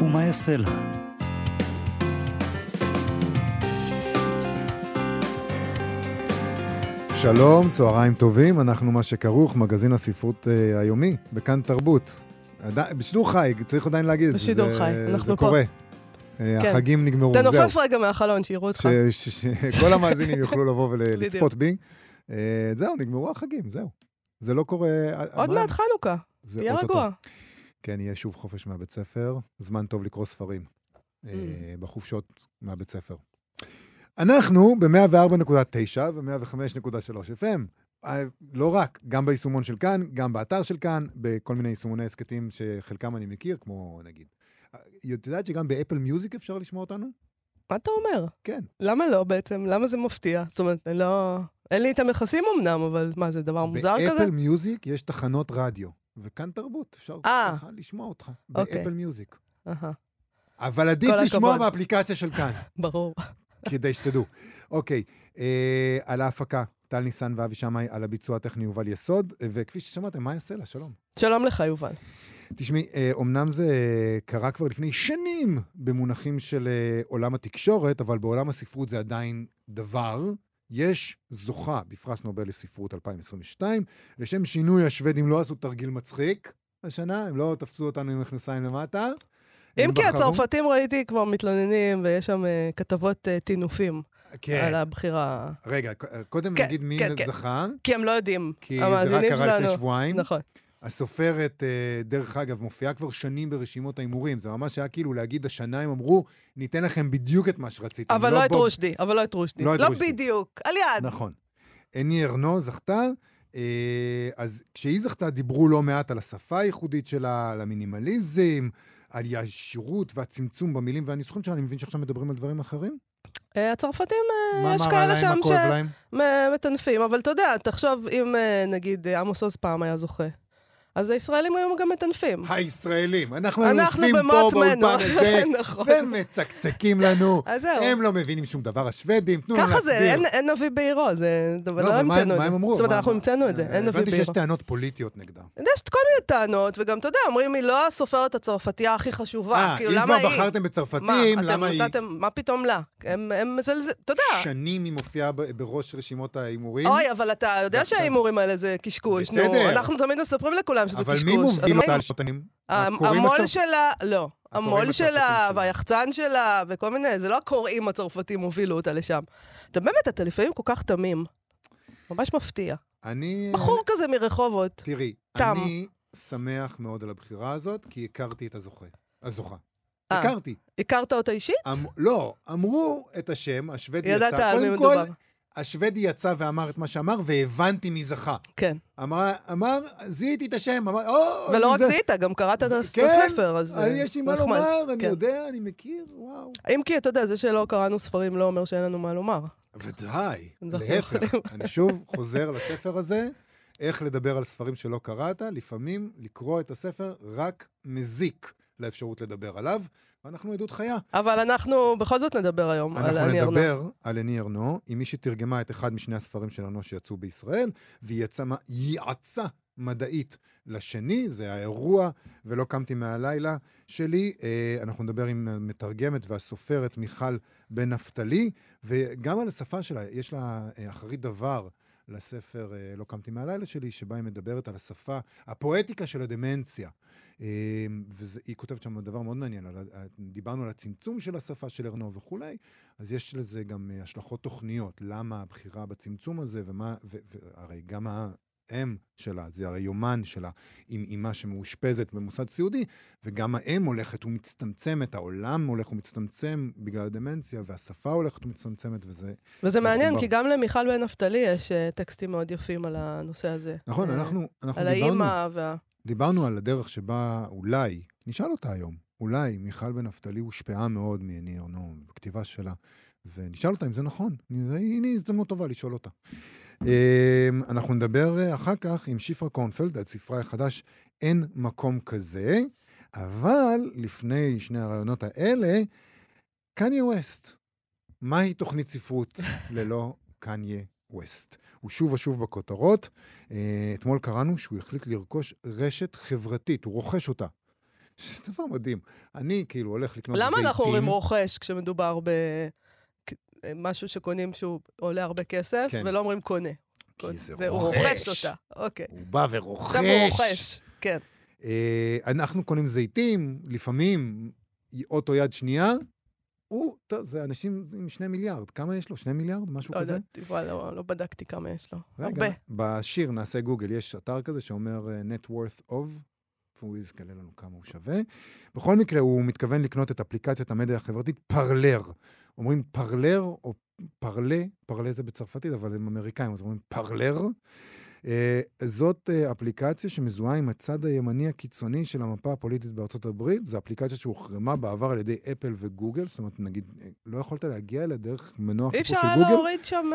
ומה יעשה לה. שלום, צהריים טובים, אנחנו מה שכרוך, מגזין הספרות אה, היומי, בכאן תרבות. עדי- בשידור חי, צריך עדיין להגיד את זה. בשידור זה- חי, אנחנו זה פה. קורה. אה, כן. החגים נגמרו, זהו. תנופף רגע מהחלון, שיראו אותך. ש- ש- שכל המאזינים יוכלו לבוא ולצפות. בי. אה, זהו, נגמרו החגים, זהו. זה לא קורה... עוד אמרה- מעט חנוכה, תהיה. רגוע. כן, יהיה שוב חופש מהבית ספר, זמן טוב לקרוא ספרים אה, Mm. בחופשות מהבית ספר. אנחנו ב-104.9 ו-105.3 FM. אה, לא רק, גם ביישומון של כאן, גם באתר של כאן, בכל מיני יישומוני הסכתים שחלקם אני מכיר, כמו נגיד. אה, את יודעת שגם באפל מיוזיק אפשר לשמוע אותנו? מה אתה אומר? כן. למה לא בעצם? למה זה מפתיע? זאת אומרת, לא... אין לי את המכסים אמנם, אבל מה, זה דבר מוזר כזה? באפל מיוזיק יש תחנות רדיו, וכאן תרבות, אפשר אה. ככה לשמוע אותך, אוקיי. באפל מיוזיק. אבל עדיף לשמוע. באפליקציה של כאן. ברור. כדי שתדעו. אוקיי, אה, על ההפקה, טל ניסן ואבי שמאי, על הביצוע הטכני יובל יסוד, וכפי ששמעתם, מה יעשה לה? שלום. שלום לך, יובל. תשמעי, אה, אמנם זה קרה כבר לפני שנים במונחים של אה, עולם התקשורת, אבל בעולם הספרות זה עדיין דבר. יש זוכה בפרס נובל לספרות 2022. לשם שינוי, השוודים לא עשו תרגיל מצחיק השנה, הם לא תפסו אותנו עם מכנסיים למטה. אם כי בחרו- הצרפתים ראיתי כבר מתלוננים, ויש שם אה, כתבות אה, טינופים כן. על הבחירה. רגע, קודם כן, נגיד מי כן, כן. זכה, כי הם לא יודעים, כי זה רק המאזינים קרה לפני שלנו. שבועיים. נכון. הסופרת, אה, דרך אגב, מופיעה כבר שנים ברשימות ההימורים. זה ממש היה כאילו להגיד, השנה הם אמרו, ניתן לכם בדיוק את מה שרציתם. אבל לא את בוב- רושדי, אבל לא את רושדי. לא את לא רושדי. בדיוק, על יד. נכון. אני ארנו זכתה, אה, אז כשהיא זכתה דיברו לא מעט על השפה הייחודית שלה, על המינימליזם, על הישירות והצמצום במילים והניסוחים שלה. אני מבין שעכשיו מדברים על דברים אחרים? אה, הצרפתים, יש כאלה שם? שמטנפים, אבל אתה יודע, תחשוב אם נגיד עמוס עוז פעם היה זוכה, אז הישראלים היו גם מטנפים. הישראלים. אנחנו אנחנו יושבים פה. באולפן הזה, נכון. ומצקצקים לנו. אז זהו. הם לא מבינים שום דבר, השוודים, תנו לנו ככה זה, להסביר. אין- נביא בעירו, זה... לא, לא מה- המצאנו את מה זה. הם אמרו? זאת אומרת, מה- אנחנו מה- המצאנו את זה, אין נביא הבנתי שיש בעירו. טענות פוליטיות נגדה. יש כל מיני טענות, וגם, אתה יודע, אומרים, היא לא הסופרת הצרפתייה הכי חשובה. אה, כאילו, אם כבר? בחרתם מה, בצרפתים, למה היא... מה פתאום לה? הם הם מזלזל, אתה יודע. שנים היא מופיעה בראש רשימות ההימורים. אוי, אבל אתה יודע שההימורים האלה זה קשקוש. בסדר. אנחנו תמיד מספרים לכולם שזה אבל קשקוש. מי אז מוביל אותה על? המ- הקוראים המו"ל שלה, לא. המו"ל שלה. והיחצן שלה, וכל מיני, זה לא הקוראים הצרפתים הובילו אותה לשם. אתה באמת, אתה לפעמים כל כך תמים. ממש מפתיע. אני... בחור כזה מרחובות. תראי, תם. אני שמח מאוד על הבחירה הזאת, כי הכרתי את הזוכה. הזוכה. אה. הכרתי. הכרת אותה אישית? אמ- לא, אמרו את השם, השוודי יצא. ידעת על מי קודם כל, מדובר. השוודי יצא ואמר את מה שאמר, והבנתי מי זכה. כן. אמר, אמר, זיהיתי את השם, אמר, או, ולא רק זה- זיהית, גם קראת את הס- את כן, הספר, אז אני, אה, יש לי מה נחמד. לומר, אני כן. יודע, אני מכיר, וואו. אם כי, אתה יודע, זה שלא קראנו ספרים לא אומר שאין לנו מה לומר. ודאי, להפך. אני שוב חוזר לספר הזה, איך לדבר על ספרים שלא קראת, לפעמים לקרוא את הספר רק מזיק לאפשרות לדבר עליו, ואנחנו עדות חיה. אבל אנחנו בכל זאת נדבר היום על אנחנו אני ארנו. נדבר על אני ארנו, עם מי שתרגמה את אחד משני הספרים של ארנו שיצאו בישראל, והיא יעצה מדעית לשני, זה האירוע, ולא קמתי מהלילה שלי. אה, אנחנו נדבר עם המתרגמת והסופרת מיכל בן נפתלי, וגם על השפה שלה, יש לה אה, אחרית דבר. לספר אה, לא קמתי מהלילה שלי, שבה היא מדברת על השפה, הפואטיקה של הדמנציה. אה, והיא כותבת שם דבר מאוד מעניין, על, ה- דיברנו על הצמצום של השפה של ארנו וכולי, אז יש לזה גם אה, השלכות תוכניות, למה הבחירה בצמצום הזה, ומה, והרי גם האם שלה, זה הרי יומן שלה, עם אימה שמאושפזת במוסד סיעודי, וגם האם הולכת ומצטמצמת, העולם הולך ומצטמצם בגלל הדמנציה, והשפה הולכת ומצטמצמת, וזה... וזה מעניין, מחובר. כי גם למיכל בן נפתלי יש אה, טקסטים מאוד יפים על הנושא הזה. נכון, אה, אנחנו, אנחנו על דיברנו, האימא וה... דיברנו על הדרך שבה אולי נשאל אותה היום. אולי מיכל בן נפתלי הושפעה מאוד מני ארנו בכתיבה שלה, ונשאל אותה אם זה נכון. הנה הזדמנות טובה לשאול אותה. אמ, אנחנו נדבר אה, אחר כך עם שיפרה קורנפלד על ספרה החדש אין מקום כזה, אבל לפני שני הרעיונות האלה, קניה ווסט. מהי תוכנית ספרות ללא קניה ווסט? הוא שוב ושוב בכותרות. אה, אתמול קראנו שהוא החליט לרכוש רשת חברתית, הוא רוכש אותה. זה דבר מדהים. אני כאילו הולך לקנות זיתים. למה אנחנו אומרים רוכש כשמדובר במשהו שקונים שהוא עולה הרבה כסף, כן. ולא אומרים קונה? כי זה הוא רוכש. רוכש אותה, אוקיי. הוא בא ורוכש. עכשיו הוא רוכש, כן. אה, אנחנו קונים זיתים, לפעמים אוטו יד שנייה. הוא, טוב, זה אנשים עם שני מיליארד. כמה יש לו? שני מיליארד? משהו לא כזה? יודעת, יובל, לא לא בדקתי כמה יש לו. רגע, הרבה. בשיר נעשה גוגל, יש אתר כזה שאומר אה, net worth of, והוא יזכלה לנו כמה הוא שווה. בכל מקרה, הוא מתכוון לקנות את אפליקציית המדיה החברתית פרלר. אומרים פרלר או פרלה, פרלה זה בצרפתית, אבל הם אמריקאים, אז אומרים פרלר. אה, זאת אה, אפליקציה שמזוהה עם הצד הימני הקיצוני של המפה הפוליטית בארצות הברית. זו אפליקציה שהוחרמה בעבר על ידי אפל וגוגל. זאת אומרת, נגיד, אה, לא יכולת להגיע אליה דרך מנוע אי חיפוש אפשר של היה גוגל. להוריד שם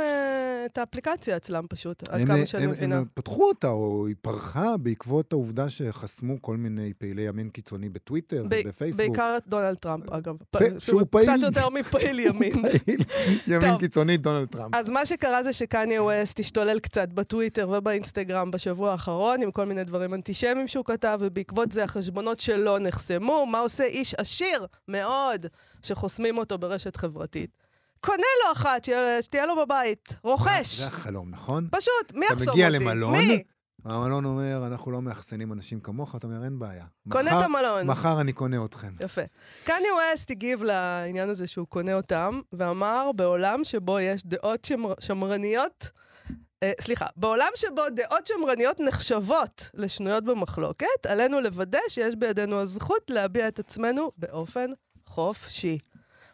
את האפליקציה אצלם פשוט, עד כמה שאני מבינה. הם פתחו אותה, או היא פרחה בעקבות העובדה שחסמו כל מיני פעילי ימין קיצוני בטוויטר ובפייסבוק. בעיקר את דונלד טראמפ, אגב. שהוא פעיל. קצת יותר מפעיל ימין. ימין. קיצוני, דונלד טראמפ. אז מה שקרה זה שקניה ווסט השתולל קצת בטוויטר ובאינסטגרם בשבוע האחרון, עם כל מיני דברים אנטישמיים שהוא כתב, ובעקבות זה החשבונות שלו נחסמו. מה עושה איש עשיר מאוד שחוסמים אותו ברשת חברתית? קונה לו אחת, שתהיה לו בבית. רוכש. זה החלום, נכון? פשוט, מי אתה יחסום אותי? מגיע למלון, מי? המלון אומר, אנחנו לא מאחסנים אנשים כמוך, אתה אומר, אין בעיה. קונה מחר- את המלון. מחר אני קונה אתכם. יפה. קניה ווסט הגיב לעניין הזה שהוא קונה אותם, ואמר, בעולם שבו יש דעות שמר, שמרניות, אה, סליחה, בעולם שבו דעות שמרניות נחשבות לשנויות במחלוקת, עלינו לוודא שיש בידינו הזכות להביע את עצמנו באופן חופשי.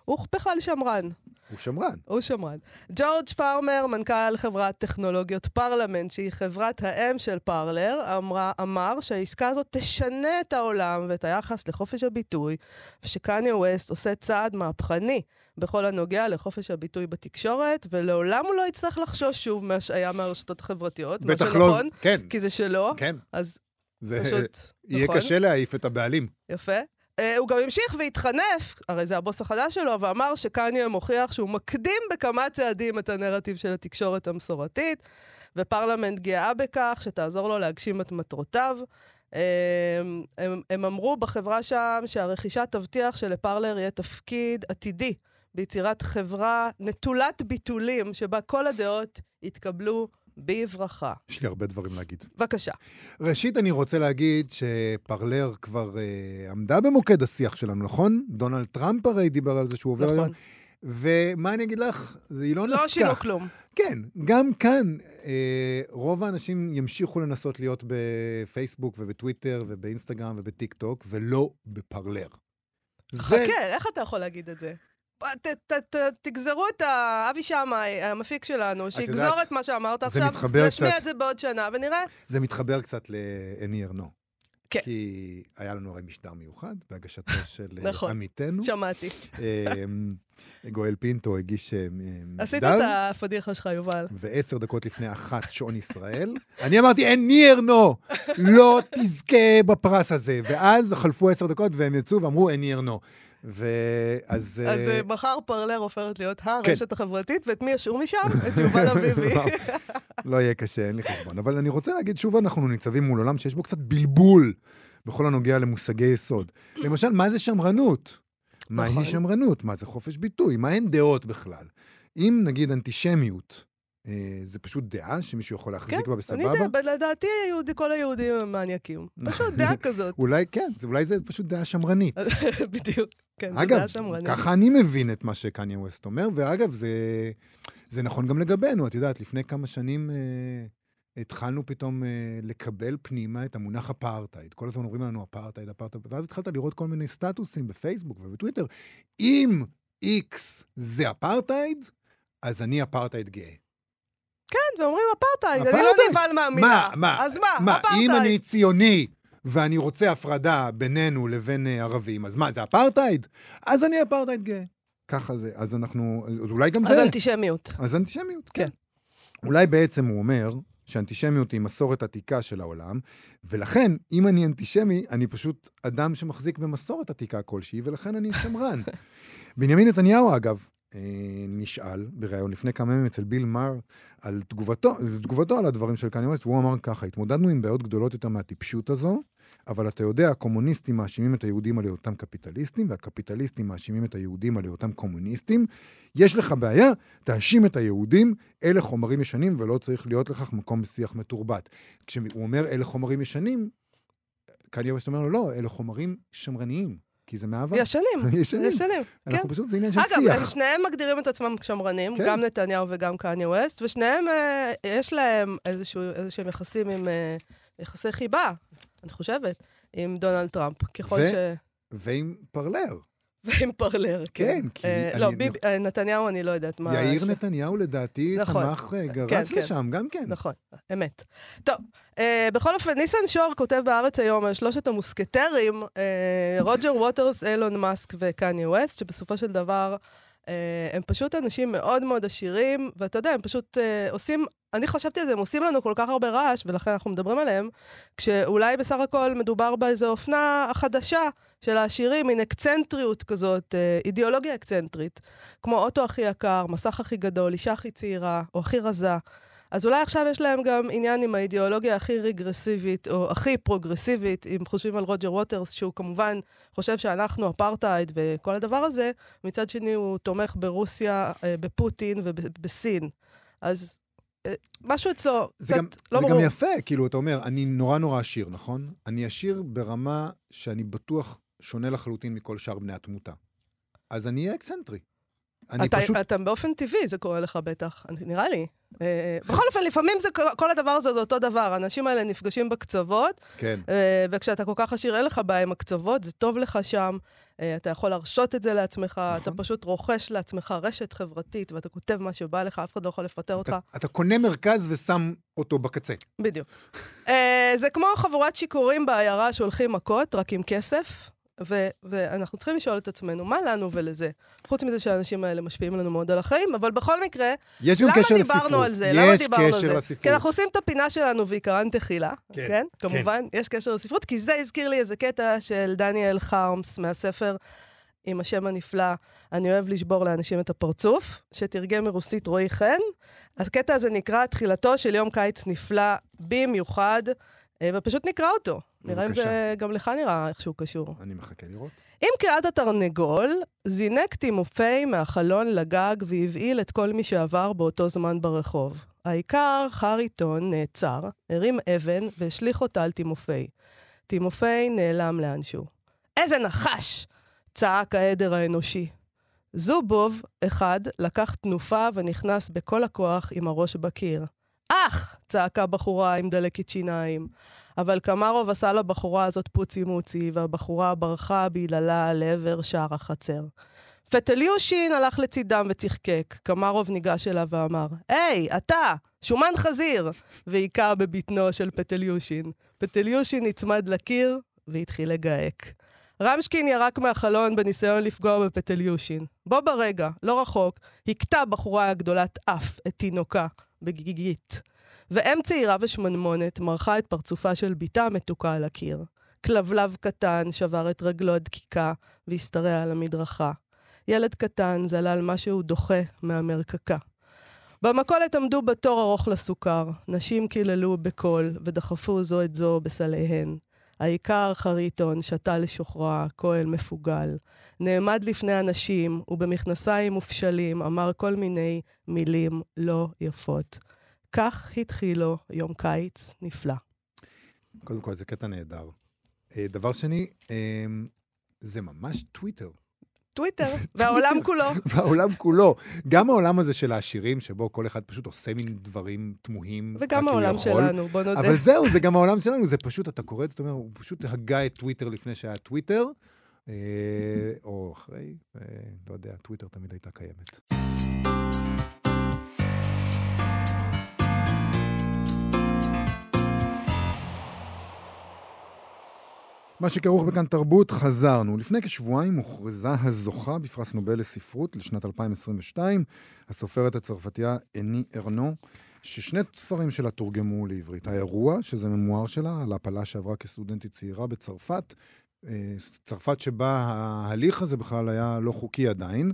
הוא בכלל שמרן. הוא שמרן. הוא שמרן. ג'ורג' פארמר, מנכ"ל חברת טכנולוגיות פרלמנט, שהיא חברת האם של פרלר, אמרה, אמר שהעסקה הזאת תשנה את העולם ואת היחס לחופש הביטוי, ושקניה ווסט עושה צעד מהפכני בכל הנוגע לחופש הביטוי בתקשורת, ולעולם הוא לא יצטרך לחשוש שוב מהשעיה מהרשתות החברתיות, בטח לא... שנכון, כן, כי זה שלו, כן. אז זה פשוט, יהיה נכון. קשה להעיף את הבעלים. יפה. Uh, הוא גם המשיך והתחנף, הרי זה הבוס החדש שלו, ואמר שקניה מוכיח שהוא מקדים בכמה צעדים את הנרטיב של התקשורת המסורתית, ופרלמנט גאה בכך שתעזור לו להגשים את מטרותיו. Um, הם, הם אמרו בחברה שם שהרכישה תבטיח שלפרלר יהיה תפקיד עתידי ביצירת חברה נטולת ביטולים, שבה כל הדעות יתקבלו בברכה. יש לי הרבה דברים להגיד. בבקשה. ראשית, אני רוצה להגיד שפרלר כבר אה, עמדה במוקד השיח שלנו, נכון? דונלד טראמפ הרי דיבר על זה שהוא עובר נכון. היום. ומה אני אגיד לך? זה היא לא נסקה. לא שינו כלום. כן, גם כאן אה, רוב האנשים ימשיכו לנסות להיות בפייסבוק ובטוויטר ובאינסטגרם ובטיק טוק, ולא בפרלר. זה- חכה, איך אתה יכול להגיד את זה? ת, ת, ת, תגזרו את אבי שמאי, המפיק שלנו, שיגזור את מה שאמרת עכשיו, נשמיע קצת. את זה בעוד שנה, ונראה. זה מתחבר קצת לאני ארנו. כן. כי היה לנו הרי משדר מיוחד בהגשתו של אה, נכון. עמיתנו. שמעתי. אה, גואל פינטו הגיש אה, עשית משדר, את הפדיחה שלך, יובל. ועשר דקות לפני אחת שעון ישראל, אני אמרתי, אני ארנו, לא תזכה בפרס הזה. ואז חלפו עשר דקות והם יצאו ואמרו, אני ארנו. ואז... אז אה, אה, מחר פרלר הופכת להיות הרשת החברתית, ואת מי ישאו משם? את יובל אביבי. לא, לא יהיה קשה, אין לי חשבון. אבל אני רוצה להגיד, שוב אנחנו ניצבים מול עולם שיש בו קצת בלבול בכל הנוגע למושגי יסוד. למשל, מה זה שמרנות? מהי נכון. שמרנות? מה זה חופש ביטוי? מה הן דעות בכלל? אם נגיד אנטישמיות, אה, זה פשוט דעה שמישהו יכול כן, להחזיק בה אני בסבבה? יודע, לדעתי היהודי- כל היהודים הם מניאקים. פשוט דעה כזאת. אולי כן, אולי זה פשוט דעה שמרנית. בדיוק. כן, זו אגב, דעה שמרנית. ככה אני מבין את מה שקניה ווסט אומר, ואגב, זה, זה נכון גם לגבינו. את יודעת, לפני כמה שנים אה, התחלנו פתאום אה, לקבל פנימה את המונח אפרטהייד. כל הזמן אומרים לנו אפרטהייד, אפרטהייד, ואז התחלת לראות כל מיני סטטוסים בפייסבוק ובטוויטר. אם X זה אפרטהייד, אז אני אפרטהייד גאה. ואומרים אפרטהייד, אני לא. נבהל מהמילה. מה, מה, אז מה, מה, אפרטהייד. אם אני ציוני ואני רוצה הפרדה בינינו לבין אה, ערבים, אז מה, זה אפרטהייד? אז אני אפרטהייד גאה. ככה זה, אז אנחנו, אז אולי גם אז זה. אנטישמיות. אז אנטישמיות, כן. כן. אולי בעצם הוא אומר שאנטישמיות היא מסורת עתיקה של העולם, ולכן, אם אני אנטישמי, אני פשוט אדם שמחזיק במסורת עתיקה כלשהי, ולכן אני שמרן. בנימין נתניהו, אגב, נשאל בריאיון לפני כמה ימים אצל ביל מאר על תגובתו, תגובתו על הדברים של קניה ווסט, והוא אמר ככה, התמודדנו עם בעיות גדולות יותר מהטיפשות הזו, אבל אתה יודע, הקומוניסטים מאשימים את היהודים על היותם קפיטליסטים, והקפיטליסטים מאשימים את היהודים על היותם קומוניסטים. יש לך בעיה, תאשים את היהודים, אלה חומרים ישנים ולא צריך להיות לכך מקום בשיח מתורבת. כשהוא אומר אלה חומרים ישנים, קניה ווסט אומר לו, לא, אלה חומרים שמרניים, כי זה מהעבר. ישנים. ישנים. ישנים, כן. אנחנו פשוט, זה עניין של אגב, שיח. הם שניהם מגדירים את עצמם כשמרנים, כן. גם נתניהו וגם קניה ווסט, ושניהם, אה, יש להם איזשהו, איזשהם יחסים עם אה, יחסי חיבה, אני חושבת, עם דונלד טראמפ, ככל ו- ש... ועם פרלר. ועם פרלר, כן. כן, כי אה, לא, ביב- אה, נתניהו, אני לא יודעת מה... יאיר לה- נתניהו לדעתי נכון. תמך, אה, גרס כן, כן. לשם, גם כן. נכון, אמת. טוב, אה, בכל אופן, ניסן שור כותב בארץ היום על שלושת המוסקטרים, אה, רוג'ר ווטרס, אילון מאסק וקניה ווסט, שבסופו של דבר אה, הם פשוט אנשים מאוד מאוד עשירים, ואתה יודע, הם פשוט אה, עושים, אני חשבתי על זה, הם עושים לנו כל כך הרבה רעש, ולכן אנחנו מדברים עליהם, כשאולי בסך הכל מדובר באיזו אופנה חדשה של העשירים, מין אקצנטריות כזאת, אה, אידיאולוגיה אקצנטרית, כמו אוטו הכי יקר, מסך הכי גדול, אישה הכי צעירה, או הכי רזה. אז אולי עכשיו יש להם גם עניין עם האידיאולוגיה הכי רגרסיבית, או הכי פרוגרסיבית, אם חושבים על רוג'ר ווטרס, שהוא כמובן חושב שאנחנו אפרטהייד וכל הדבר הזה, מצד שני הוא תומך ברוסיה, אה, בפוטין ובסין. אז אה, משהו אצלו זה קצת גם, לא זה ברור. גם יפה, כאילו, אתה אומר, אני נורא נורא עשיר, נכון? אני עשיר ברמה שאני בטוח שונה לחלוטין מכל שאר בני התמותה. אז אני אהיה אקצנטרי. אני אתה, פשוט... אתה באופן טבעי, זה קורה לך בטח, נראה לי. אה, בכל אופן, לפעמים זה, כל הדבר הזה זה אותו דבר. האנשים האלה נפגשים בקצוות, כן. אה, וכשאתה כל כך עשיר, אין לך בעיה עם הקצוות, זה טוב לך שם, אה, אתה יכול להרשות את זה לעצמך, אתה נכון. פשוט רוכש לעצמך רשת חברתית, ואתה כותב מה שבא לך, אף אחד לא יכול לפטר אותך. אתה, אתה קונה מרכז ושם אותו בקצה. בדיוק. זה כמו חבורת שיכורים בעיירה שהולכים מכות, רק עם כסף. ו- ואנחנו צריכים לשאול את עצמנו, מה לנו ולזה? חוץ מזה שהאנשים האלה משפיעים לנו מאוד על החיים, אבל בכל מקרה, יש למה קשר לספרות. דיברנו על זה? למה יש דיברנו על קשר זה? לספרות. כי אנחנו עושים את הפינה שלנו ועיקרן תחילה, כן, כן? כן? כמובן, יש קשר לספרות, כי זה הזכיר לי איזה קטע של דניאל חרמס מהספר עם השם הנפלא, אני אוהב לשבור לאנשים את הפרצוף, שתרגם מרוסית רועי חן. הקטע הזה נקרא תחילתו של יום קיץ נפלא במיוחד, אה, ופשוט נקרא אותו. נראה אם זה. גם לך נראה איכשהו קשור. אני מחכה לראות. עם קריאת התרנגול, זינק תימופי מהחלון לגג והבהיל את כל מי שעבר באותו זמן ברחוב. העיקר, חריטון נעצר, הרים אבן והשליך אותה על תימופי. תימופי נעלם לאנשהו. איזה נחש! צעק העדר האנושי. זובוב, אחד, לקח תנופה ונכנס בכל הכוח עם הראש בקיר. אח! צעקה בחורה עם דלקת שיניים. אבל קמרוב עשה לבחורה הזאת פוצי מוצי, והבחורה ברחה ביללה לעבר שער החצר. פטליושין הלך לצידם וצחקק. קמרוב ניגש אליו ואמר, היי, אתה, שומן חזיר! והיכה בבטנו של פטליושין. פטליושין נצמד לקיר והתחיל לגהק. רמשקין ירק מהחלון בניסיון לפגוע בפטליושין. בו ברגע, לא רחוק, הכתה בחורה הגדולת אף את תינוקה בגיגית. ואם צעירה ושמנמונת מרחה את פרצופה של בתה המתוקה על הקיר. כלבלב קטן שבר את רגלו הדקיקה והשתרע על המדרכה. ילד קטן זלל משהו דוחה מהמרקקה. במכולת עמדו בתור ארוך לסוכר. נשים קיללו בקול ודחפו זו את זו בסליהן. האיכר חריטון שתה לשוכרה, כוהל מפוגל. נעמד לפני אנשים, ובמכנסיים מופשלים אמר כל מיני מילים לא יפות. כך התחילו יום קיץ נפלא. קודם כל, זה קטע נהדר. אה, דבר שני, אה, זה ממש טוויטר. טוויטר, והעולם כולו. והעולם כולו. גם העולם הזה של העשירים, שבו כל אחד פשוט עושה מין דברים תמוהים. וגם העולם יכול. שלנו, בוא נודה. אבל זהו, זה גם העולם שלנו, זה פשוט, אתה קורא את זה, אתה אומר, הוא פשוט הגה את טוויטר לפני שהיה טוויטר, אה, או אחרי, אה, לא יודע, טוויטר תמיד הייתה קיימת. מה שכרוך בכאן תרבות, חזרנו. לפני כשבועיים הוכרזה הזוכה בפרס נובל לספרות לשנת 2022, הסופרת הצרפתייה אני ארנו, ששני ספרים שלה תורגמו לעברית. האירוע, שזה ממואר שלה, על הפלה שעברה כסטודנטית צעירה בצרפת, אה, צרפת שבה ההליך הזה בכלל היה לא חוקי עדיין,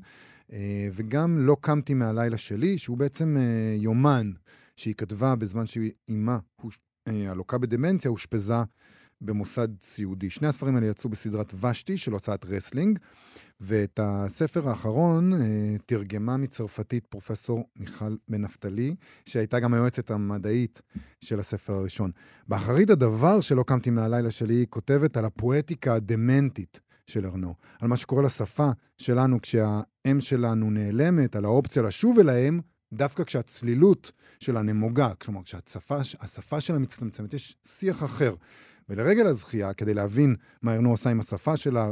אה, וגם לא קמתי מהלילה שלי, שהוא בעצם אה, יומן שהיא כתבה בזמן שבה אימה, הלוקה בדמנציה, אושפזה במוסד סיעודי. שני הספרים האלה יצאו בסדרת ושתי של הוצאת רסלינג, ואת הספר האחרון אה, תרגמה מצרפתית פרופסור מיכל בן נפתלי, שהייתה גם היועצת המדעית של הספר הראשון. באחרית הדבר שלא קמתי מהלילה שלי, היא כותבת על הפואטיקה הדמנטית של ארנו, על מה שקורה לשפה שלנו כשהאם שלנו נעלמת, על האופציה לשוב אל האם, דווקא כשהצלילות שלה נמוגה, כלומר, כשהשפה שלה מצטמצמת, יש שיח אחר. ולרגל הזכייה, כדי להבין מה ארנו עושה עם השפה שלה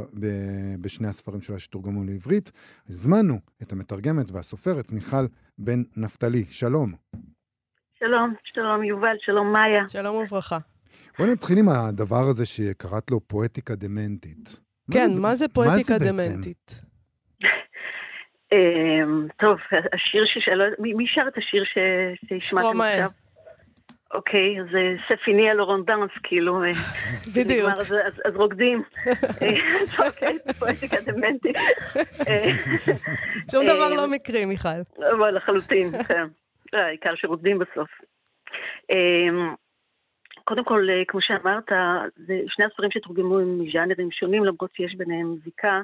בשני הספרים שלה שתורגמו לעברית, הזמנו את המתרגמת והסופרת מיכל בן נפתלי. שלום. שלום, שלום יובל, שלום מאיה. שלום וברכה. בואי נתחיל עם הדבר הזה שקראת לו פואטיקה דמנטית. כן, מה זה פואטיקה דמנטית? אמ, טוב, השיר ששאלו, מי שר את השיר שהשמעתם עכשיו? אוקיי, זה ספיני על אורנדנס, כאילו. אה, בדיוק. אז רוקדים. אה, אוקיי, פואטיקה דמנטית. אה, שום דבר לא מקרי, מיכל. אבל לחלוטין, כן. העיקר שרוקדים בסוף. קודם כל, כמו שאמרת, שני הספרים שתורגמו הם מז'אנרים שונים, למרות שיש ביניהם זיקה.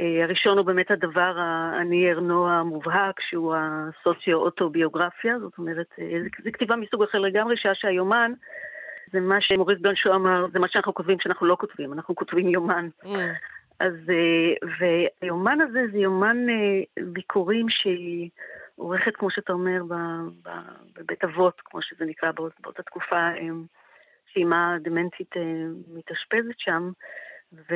אה, הראשון הוא באמת הדבר אני ארנו המובהק, שהוא הסוציו-אוטוביוגרפיה, זאת אומרת, אה, זו כתיבה מסוג אחר לגמרי, שעה שהיומן זה מה שמוריס בן שו אמר, זה מה שאנחנו כותבים כשאנחנו לא כותבים, אנחנו כותבים יומן. Mm. אז, אה, והיומן הזה זה יומן ביקורים שהיא עורכת, כמו שאתה אומר, בבית אבות, כמו שזה נקרא באותה תקופה, שאימה דמנטית מתאשפזת שם, ו...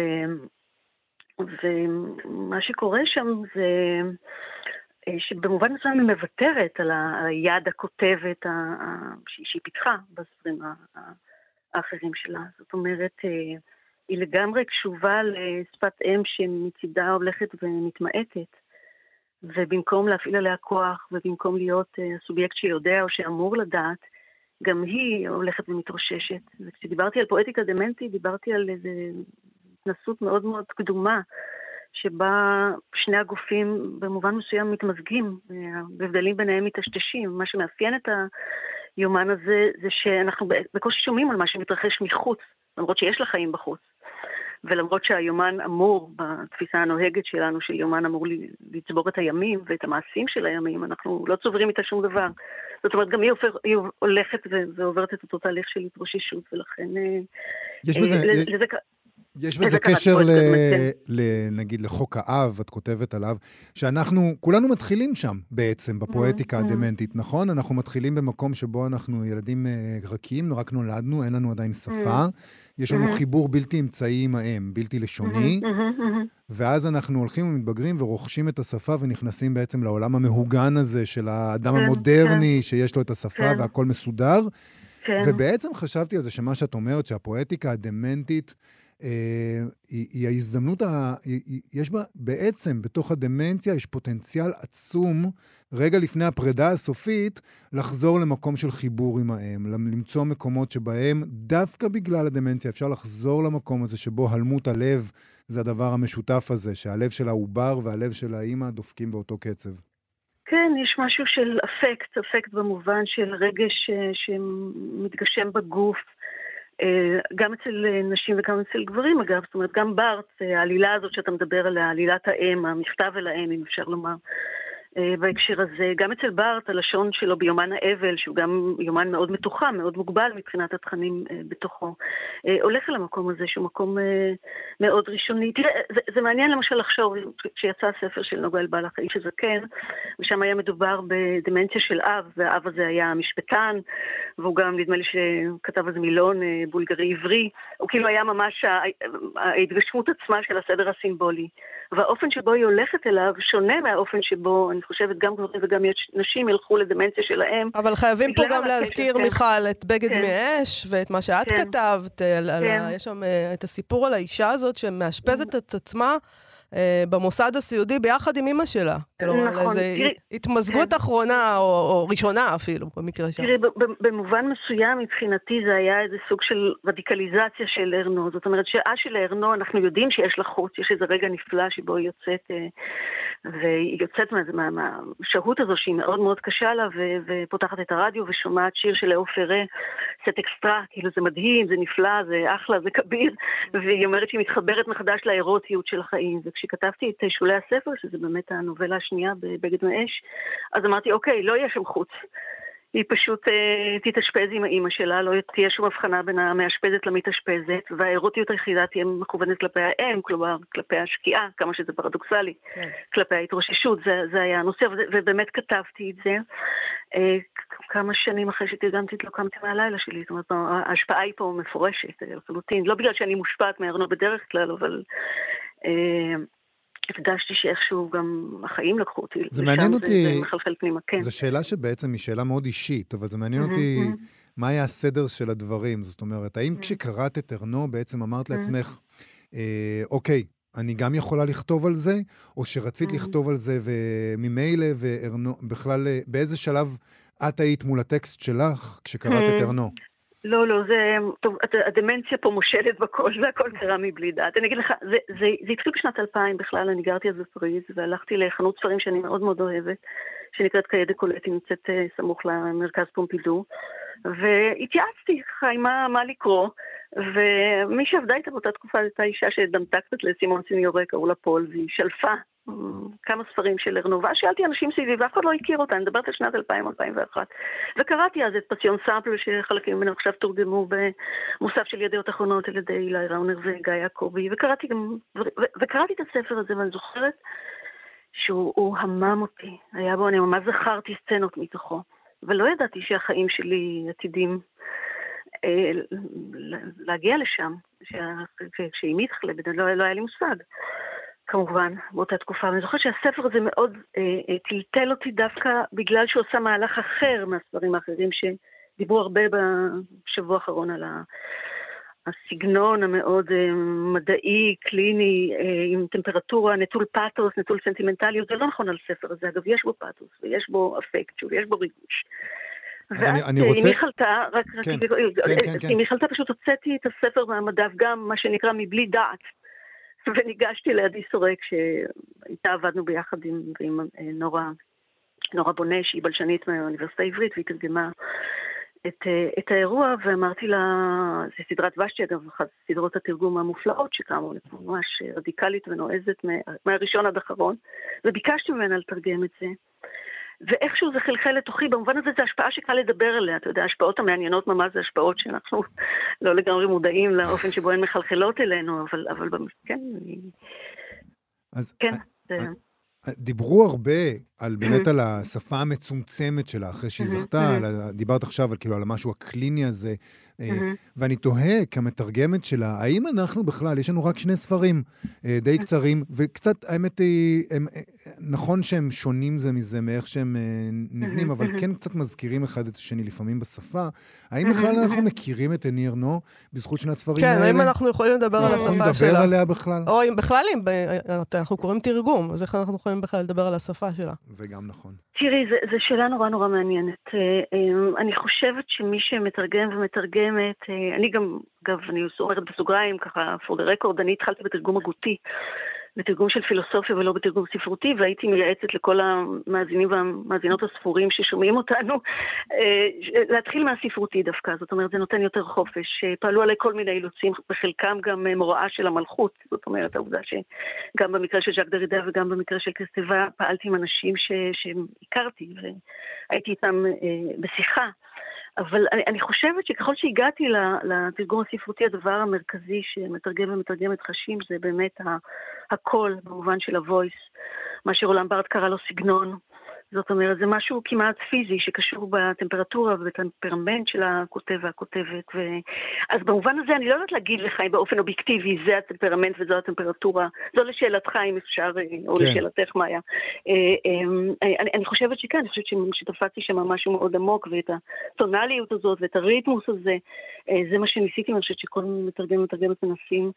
ומה שקורה שם זה אה, שבמובן מסוים היא מוותרת על היד הכותבת שהיא פיתחה בספרים האחרים שלה. זאת אומרת, אה, היא לגמרי קשובה לשפת אם שמצידה הולכת ומתמעטת. ובמקום להפעיל עליה כוח, ובמקום להיות אה, הסובייקט שיודע או שאמור לדעת, גם היא הולכת ומתרוששת. וכשדיברתי על פואטיקה דמנטית, דיברתי על איזה התנסות מאוד מאוד קדומה, שבה שני הגופים במובן מסוים מתמזגים, וההבדלים ביניהם מטשטשים. מה שמאפיין את היומן הזה זה שאנחנו בקושי שומעים על מה שמתרחש מחוץ, למרות שיש לה חיים בחוץ. ולמרות שהיומן אמור, בתפיסה הנוהגת שלנו, שיומן אמור לצבור את הימים ואת המעשים של הימים, אנחנו לא צוברים איתה שום דבר. זאת אומרת, גם היא, הופך, היא הולכת ועוברת את אותו תהליך של התרוששות, ולכן... אה, יש בזה... אה, לזה, יש בזה קשר, ל... ל... נגיד, לחוק האב, את כותבת עליו, שאנחנו, כולנו מתחילים שם בעצם, בפואטיקה mm-hmm. הדמנטית, נכון? אנחנו מתחילים במקום שבו אנחנו ילדים אה, רכים, רק נולדנו, אין לנו עדיין שפה. Mm-hmm. יש לנו mm-hmm. חיבור בלתי אמצעי עם האם, בלתי לשוני, ואז אנחנו הולכים ומתבגרים ורוכשים את השפה ונכנסים בעצם לעולם המהוגן הזה של האדם כן, המודרני, כן. שיש לו את השפה כן. והכל מסודר. כן. ובעצם חשבתי על זה שמה שאת אומרת, שהפואטיקה הדמנטית... אה, היא, היא ההזדמנות, ה, היא, יש בה בעצם, בתוך הדמנציה, יש פוטנציאל עצום, רגע לפני הפרידה הסופית, לחזור למקום של חיבור עם האם, למצוא מקומות שבהם, דווקא בגלל הדמנציה, אפשר לחזור למקום הזה שבו הלמות הלב זה הדבר המשותף הזה, שהלב של העובר והלב של האימא דופקים באותו קצב. כן, יש משהו של אפקט, אפקט במובן של רגש אה, שמתגשם בגוף. אה, גם אצל אה, נשים וגם אצל גברים אגב, זאת אומרת גם בארץ, אה, העלילה הזאת שאתה מדבר עליה, עלילת האם, המכתב אל האם אם אפשר לומר, בהקשר הזה. גם אצל בארט, הלשון שלו ביומן האבל, שהוא גם יומן מאוד מתוחם, מאוד מוגבל מבחינת התכנים אה, בתוכו, אה, הולך אל המקום הזה, שהוא מקום מאוד ראשוני. תראה, זה, זה מעניין למשל לחשוב, כשיצא הספר של נוגל בלח, האיש הזקן, ושם היה מדובר בדמנציה של אב, והאב הזה היה משפטן, והוא גם, נדמה לי שכתב איזה מילון בולגרי-עברי, הוא כאילו היה ממש ההתגשמות עצמה של הסדר הסימבולי. והאופן שבו היא הולכת אליו שונה מהאופן שבו, אני חושבת, גם גברים וגם נשים ילכו לדמנציה שלהם. אבל חייבים פה גם להזכיר, כן. מיכל, את בגד כן. מאש, ואת מה שאת כן. כתבת, על, על כן. ה... יש שם אה, את הסיפור על האישה הזאת שמאשפזת את עצמה אה, במוסד הסיעודי ביחד עם אימא שלה. כלומר, נכון, איזו התמזגות כן. אחרונה, או, או ראשונה אפילו, במקרה שם. תראי, במובן מסוים מבחינתי זה היה איזה סוג של רדיקליזציה של ארנו. זאת אומרת שאשי לארנו, אנחנו יודעים שיש לה חוץ, יש איזה רגע נפלא שבו היא יוצאת, אה, והיא יוצאת מה- מה- מהשהות הזו שהיא מאוד מאוד קשה לה, ו- ופותחת את הרדיו ושומעת שיר של לאו פרה, סט אקסטרה, כאילו זה מדהים, זה נפלא, זה אחלה, זה כביר, והיא אומרת שהיא מתחברת מחדש לאירוטיות של החיים. וכשכתבתי את שולי הספר, שזה באמת הנובלה השנייה בבגד מאש, אז אמרתי, אוקיי, לא יהיה שם חוץ. היא פשוט אה, תתאשפז עם האימא שלה, לא תהיה שום הבחנה בין המאשפזת למתאשפזת, והאירוטיות היחידה תהיה מכוונת כלפי האם, כלומר, כלפי השקיעה, כמה שזה פרדוקסלי, כן. כלפי ההתרוששות, זה, זה היה הנושא, ובאמת כתבתי את זה. אה, כמה שנים אחרי שתרגמתי לא קמתי מהלילה שלי, זאת אומרת, ההשפעה היא פה מפורשת אה, לחלוטין, לא בגלל שאני מושפעת מארנו בדרך כלל, אבל... אה, הרגשתי שאיכשהו גם החיים לקחו אותי. זה מעניין זה, אותי- זה מחלחל פנימה, כן. זו שאלה שבעצם היא שאלה מאוד אישית, אבל זה מעניין אותי. מה היה הסדר של הדברים. זאת אומרת, האם Mm. כשקראת את ארנו בעצם אמרת. לעצמך, אה, אוקיי, אני גם יכולה לכתוב על זה, או שרצית Mm. לכתוב על זה וממילא, וארנו, בכלל, אה, באיזה שלב את היית מול הטקסט שלך כשקראת את Mm. ארנו? לא, לא, זה... טוב, הד- הדמנציה פה מושלת בכל, זה הכל קרה מבלי דעת. אני אגיד לך, זה, זה, זה התחיל בשנת 2000 בכלל, אני גרתי אז בפריז, והלכתי לחנות ספרים שאני מאוד מאוד אוהבת, שנקראת קאיה דה קולט, היא נמצאת אה, סמוך למרכז פומפידו, והתייעצתי ככה עם מה, מה לקרוא, ומי שעבדה איתה באותה תקופה הייתה אישה שדמתה קצת לסימון סיניורה, קראו לה פול, והיא שלפה כמה ספרים של ארנו, ואז שאלתי אנשים סביבי, ואף אחד לא הכיר אותה, אני מדברת על שנת 2000-2001. וקראתי אז את פסיון סאמפל, שחלקים ממנו עכשיו תורגמו במוסף של ידיעות אחרונות על ידי אילי ראונר וגיא יעקבי, וקראתי גם, וקראתי את הספר הזה, ואני זוכרת שהוא הוא המם אותי. היה בו, אני ממש זכרתי סצנות מתוכו, ולא ידעתי שהחיים שלי עתידים אה, להגיע לשם, כשאימי התחלה, לא, לא היה לי מושג. כמובן, באותה תקופה. ואני זוכרת שהספר הזה מאוד אה, אה, טלטל אותי דווקא בגלל שהוא עשה מהלך אחר מהספרים האחרים שדיברו הרבה בשבוע האחרון על ה... הסגנון המאוד אה, מדעי, קליני, אה, עם טמפרטורה, נטול פאתוס, נטול סנטימנטליות, זה לא נכון על ספר הזה. אגב, יש בו פאתוס, ויש בו אפקט, שוב, יש בו ריגוש. אז ואז אני- אני אה, רוצה- אמי חלתה, רק כן, רציתי, כן, כן, כן. אמי חלתה פשוט הוצאתי את הספר מהמדף גם, מה שנקרא, מבלי דעת. וניגשתי לעדי סורק, שאיתה עבדנו ביחד עם, עם אה, נורה, נורה בונה, שהיא בלשנית מהאוניברסיטה העברית, והיא תרגמה את, אה, את האירוע, ואמרתי לה, זו סדרת ושתי, אגב, אחת סדרות התרגום המופלאות שקמו, ממש רדיקלית ונועזת מה- מהראשון עד האחרון, וביקשתי ממנה לתרגם את זה. ואיכשהו זה חלחל לתוכי, במובן הזה זו השפעה שקל לדבר עליה, אתה יודע, ההשפעות המעניינות ממש זה השפעות שאנחנו לא לגמרי מודעים לאופן שבו הן מחלחלות אלינו, אבל, אבל כן, אני, אז כן, אה, זה, דיברו הרבה על באמת על השפה המצומצמת שלה, אחרי שהיא זכתה. על דיברת עכשיו על כאילו על המשהו הקליני הזה, אה. ואני תוהה כמתרגמת שלה, האם אנחנו בכלל, יש לנו רק שני ספרים אה, די קצרים, וקצת, האמת היא, הם, אה, נכון שהם שונים זה מזה, מאיך שהם נבנים, אבל. כן קצת מזכירים אחד את השני לפעמים בשפה. האם בכלל אנחנו. מכירים את עני ארנו בזכות שני הספרים כן, האלה? האם אנחנו יכולים לדבר על אנחנו יכולים השפה לדבר שלה? עליה בכלל? או אם בכלל, אנחנו קוראים תרגום, אז איך אנחנו יכולים בכלל לדבר על השפה שלה? זה גם נכון. תראי, זו שאלה נורא נורא מעניינת. אה, אה, אני חושבת שמי שמתרגם ומתרגמת, אה, אני גם, אגב, אני אומרת בסוגריים, ככה, for the record, אני התחלתי בתרגום הגותי, בתרגום של פילוסופיה ולא בתרגום ספרותי, והייתי מייעצת לכל המאזינים והמאזינות הספורים ששומעים אותנו, אה, להתחיל מהספרותי דווקא, זאת אומרת, זה נותן יותר חופש. אה, פעלו עליי כל מיני אילוצים, בחלקם גם אה, מוראה של המלכות, זאת אומרת, העובדה שגם במקרה של ז'אק דרידה וגם במקרה של קסטבה, פעלתי עם אנשים ש... שהכרתי, והייתי איתם בשיחה. אבל אני, אני חושבת שככל שהגעתי לתרגום הספרותי, הדבר המרכזי שמתרגם ומתרגמת חשים זה באמת הקול, במובן של ה-voice, מה שרולן בארט קרא לו סגנון. זאת אומרת, זה משהו כמעט פיזי שקשור בטמפרטורה ובטמפרמנט של הכותב והכותבת. ו... אז במובן הזה אני לא יודעת להגיד לך אם באופן אובייקטיבי זה הטמפרמנט וזו הטמפרטורה. זו לשאלתך אם אפשר, או כן. לשאלתך מאיה. אה, אה, אני, אני חושבת שכן, אני חושבת שתפסתי שם משהו מאוד עמוק, ואת הטונליות הזאת ואת הריתמוס הזה, אה, זה מה שניסיתי, אני חושבת שכל מתרגם ומתרגמת מנסים,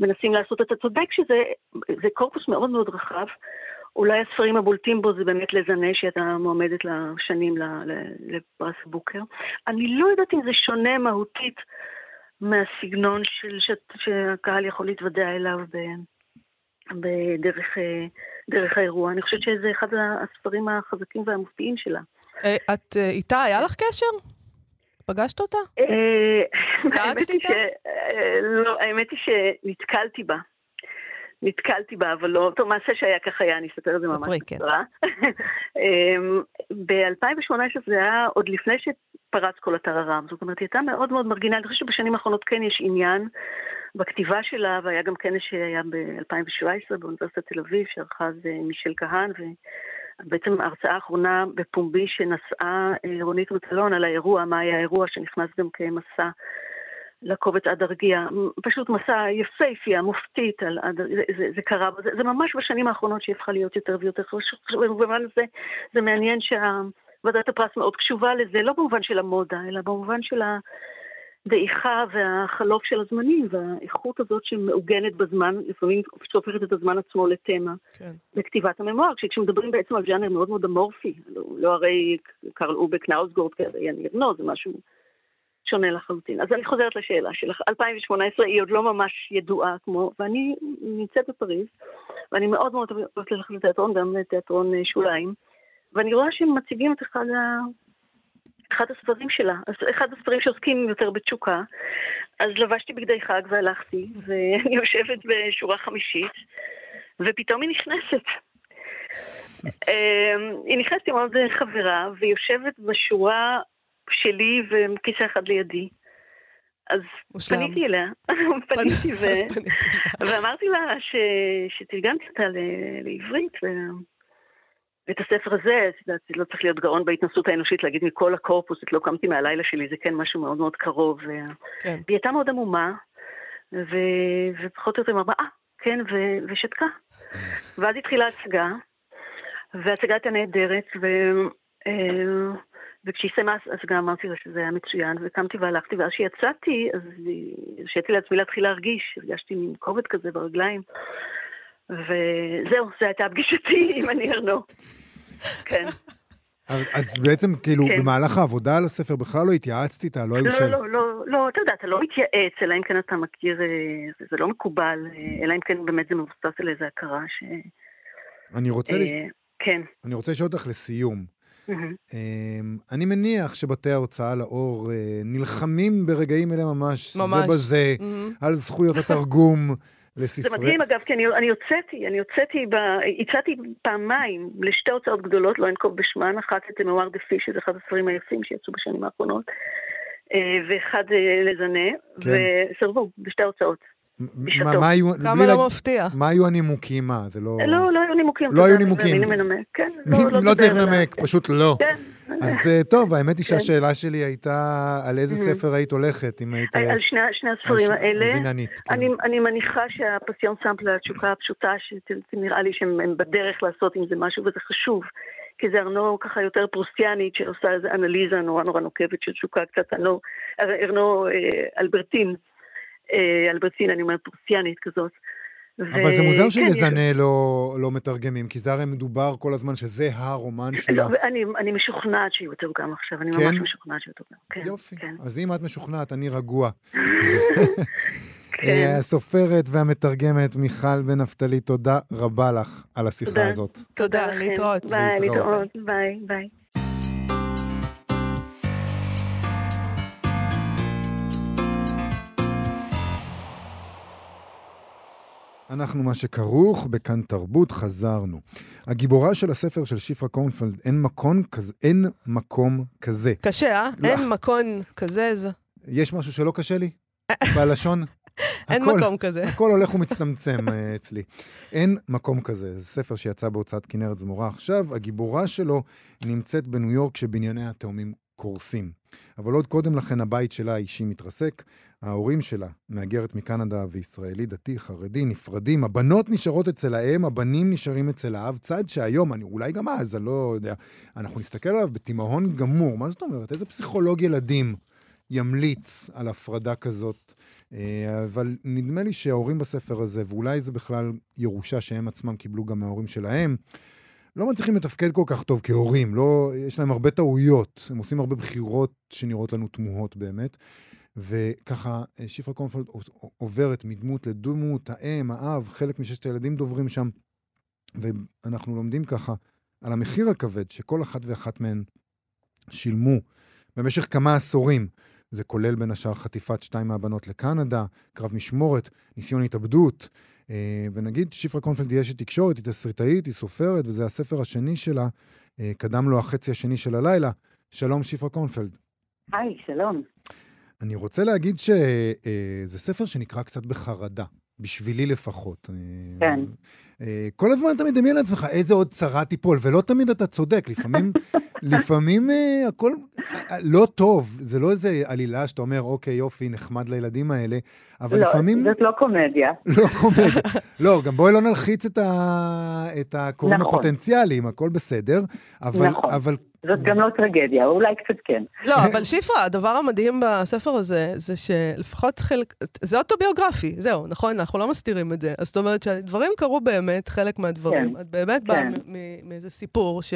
מנסים לעשות. אתה צודק שזה זה קורפוס מאוד מאוד רחב. אולי הספרים הבולטים בו זה באמת לזנה, שהייתה מועמדת לשנים לפרס בוקר. אני לא יודעת אם זה שונה מהותית מהסגנון של, ש, שהקהל יכול להתוודע אליו ב, בדרך אה, דרך האירוע. אני חושבת שזה אחד הספרים החזקים והמופתיים שלה. אה, את אה, איתה, היה לך קשר? פגשת אותה? לא, האמת היא שנתקלתי בה. נתקלתי בה, אבל לא, טוב, מעשה שהיה כך היה, אני אספר את זה ממש כן. בקצרה. ב-2018 זה היה עוד לפני שפרץ כל הטררם, זאת אומרת, היא הייתה מאוד מאוד מרגינה, אני חושבת שבשנים האחרונות כן יש עניין בכתיבה שלה, והיה גם כנס שהיה ב-2017 באוניברסיטת תל אביב, שערכה אז אה, מישל כהן, ובעצם ההרצאה האחרונה בפומבי שנשאה אה, רונית מטלון על האירוע, מה היה האירוע שנכנס גם כמסע. לקובץ עד הרגיע, פשוט מסע יפהפייה, מופתית, על, עד, זה, זה, זה קרה, זה, זה ממש בשנים האחרונות שהיא הפכה להיות יותר ויותר חשוב, במובן הזה זה מעניין שוועדת הפרס מאוד קשובה לזה, לא במובן של המודה, אלא במובן של הדעיכה והחלוף של הזמנים, והאיכות הזאת שמעוגנת בזמן, לפעמים שהופכת את הזמן עצמו לתמה. כן. בכתיבת הממואר, כשמדברים בעצם על ז'אנר מאוד מאוד אמורפי, לא, לא הרי קרל אובק נאוסגורד כיניר נו, זה משהו שונה לחלוטין. אז אני חוזרת לשאלה שלך. 2018 היא עוד לא ממש ידועה כמו, ואני נמצאת בפריז, ואני מאוד מאוד אוהבת ללכת לתיאטרון, גם לתיאטרון אה, שוליים, ואני רואה שהם מציגים את אחד, ה... אחד הספרים שלה, אחד הספרים שעוסקים יותר בתשוקה. אז לבשתי בגדי חג והלכתי, ואני יושבת בשורה חמישית, ופתאום היא נכנסת. אה, היא נכנסת עם עוד חברה, והיא יושבת בשורה שלי וכיסא אחד לידי. אז מושלם. פניתי אליה, פניתי ו... ואמרתי לה ש... שתרגמתי אותה ל... לעברית, ו... ואת הספר הזה, את יודעת, לא צריך להיות גאון בהתנסות האנושית להגיד מכל הקורפוס, את לא קמתי מהלילה שלי, זה כן משהו מאוד מאוד קרוב. ו... כן. והיא הייתה מאוד עמומה, ו... ופחות או יותר אמרה, אה, כן, ו... ושתקה. ואז התחילה הצגה, וההצגה הייתה נהדרת, ו... וכשהיא סיימה, אז גם אמרתי לה שזה היה מצוין, וקמתי והלכתי, ואז כשיצאתי, אז הרשיתי לעצמי להתחיל להרגיש, הרגשתי מין כובד כזה ברגליים, וזהו, זו הייתה פגישתי עם אני ארנו. כן. אז, אז בעצם, כאילו, כן. במהלך העבודה על הספר בכלל לא התייעצת איתה, לא היו לא, שאלות. לא, לא, לא, אתה יודע, אתה לא מתייעץ, אלא אם כן אתה מכיר, אה, זה, זה לא מקובל, אה, אלא אם כן באמת זה מבוסס על איזה הכרה ש... אני רוצה, לש... אה, כן. אני רוצה לשאול אותך לסיום. אמ, אני מניח שבתי ההוצאה לאור אה, נלחמים ברגעים אלה ממש, ממש. זה בזה, מהמם. על זכויות התרגום זה לספרי... מדהים אגב, כי אני, אני הוצאתי, אני הוצאתי, ב, הצעתי פעמיים לשתי הוצאות גדולות, לא אנקוב בשמן, אחת את מואר דה פיש, שזה אחד הספרים היפים שיצאו בשנים האחרונות, אה, ואחד אה, לזנה, כן. וסירבו בשתי ההוצאות. בשעתו. מה- מה היו... כמה לא מפתיע. מה היו הנימוקים? מה, זה לא... לא, לא היו נימוקים. לא היו נימוקים. כן, מי- לא, לא צריך לנמק, פשוט לא. כן. אז אה, טוב, האמת היא כן. שהשאלה שלי הייתה על איזה Mhm. ספר היית הולכת, אם היית... על שני, הספרים האלה. אז כן. אני, אני מניחה שהפסיון סמפל, התשוקה הפשוטה, שנראה לי שהם הם בדרך לעשות עם זה משהו, וזה חשוב. כי זה ארנו ככה יותר פרוסטיאנית, שעושה איזו אנליזה נורא נורא נוקבת של תשוקה, קצת ארנו, ארנו אה, אלברטין, אה, אלברטין, אני אומרת פרוסטיאנית כזאת. אבל זה מוזר וכן, יש- שלזנה לא לא מתרגמים, כי זה הרי מדובר כל הזמן שזה הרומן שלה. לא, ואני אני משוכנעת שיהיו תורגם עכשיו, אני כן? ממש משוכנעת שיהיו תורגם. כן, יופי. כן. אז אם את משוכנעת, אני רגוע. כן. אה, הסופרת והמתרגמת מיכל בן נפתלי, תודה רבה לך על השיחה תודה. הזאת. תודה, לכם. להתראות. ביי. להתראות, ביי, ביי. אנחנו מה שכרוך, בכאן תרבות חזרנו. הגיבורה של הספר של שפרה קורנפלד, אין מקום כזה, אין מקום כזה. קשה, אה? לא. אין מקום כזה, זה... יש משהו שלא קשה לי? בלשון? אין הכל- מקום כזה. הכל הולך ומצטמצם אה, אצלי. אין מקום כזה. זה ספר שיצא בהוצאת כנרת זמורה עכשיו. הגיבורה שלו נמצאת בניו יורק שבנייני התאומים קורסים. אבל עוד קודם לכן הבית שלה האישי מתרסק. ההורים שלה, מהגרת מקנדה וישראלי דתי, חרדי, נפרדים. הבנות נשארות אצל האם, הבנים נשארים אצל האב. צעד שהיום, אני, אולי גם אז, אני לא יודע, אנחנו נסתכל עליו בתימהון גמור. מה זאת אומרת? איזה פסיכולוג ילדים ימליץ על הפרדה כזאת? אה, אבל נדמה לי שההורים בספר הזה, ואולי זה בכלל ירושה שהם עצמם קיבלו גם מההורים שלהם, לא מצליחים לתפקד כל כך טוב כהורים, לא, יש להם הרבה טעויות, הם עושים הרבה בחירות שנראות לנו תמוהות באמת. וככה אה, שפרה קורנפלד עוברת מדמות לדמות, האם, האב, חלק מששת הילדים דוברים שם, ואנחנו לומדים ככה על המחיר הכבד שכל אחת ואחת מהן שילמו במשך כמה עשורים. זה כולל בין השאר חטיפת שתיים מהבנות לקנדה, קרב משמורת, ניסיון התאבדות. אה, ונגיד שפרה קונפלד היא אשת תקשורת, היא תסריטאית, היא סופרת, וזה הספר השני שלה, אה, קדם לו החצי השני של הלילה. שלום, שפרה קונפלד. היי, שלום. אני רוצה להגיד שזה ספר שנקרא קצת בחרדה, בשבילי לפחות. אה, כן. אה, כל הזמן אתה מדמיין לעצמך איזה עוד צרה תיפול, ולא תמיד אתה צודק, לפעמים, לפעמים אה, הכל אה, לא טוב, זה לא איזה עלילה שאתה אומר, אוקיי, יופי, נחמד לילדים האלה, אבל לא, לפעמים... זאת לא קומדיה. לא קומדיה. לא, גם בואי לא נלחיץ את, ה... את הקוראים נכון. הפוטנציאליים, הכל בסדר, אבל, נכון. אבל זאת גם לא טרגדיה, אולי קצת כן. לא, אבל שפרה, הדבר המדהים בספר הזה, זה שלפחות חלק... זה אוטוביוגרפי, זהו, נכון? אנחנו לא מסתירים את זה. אז זאת אומרת שהדברים קרו באמת, חלק מהדברים. כן, את באמת באה כן. מ- מאיזה סיפור ש...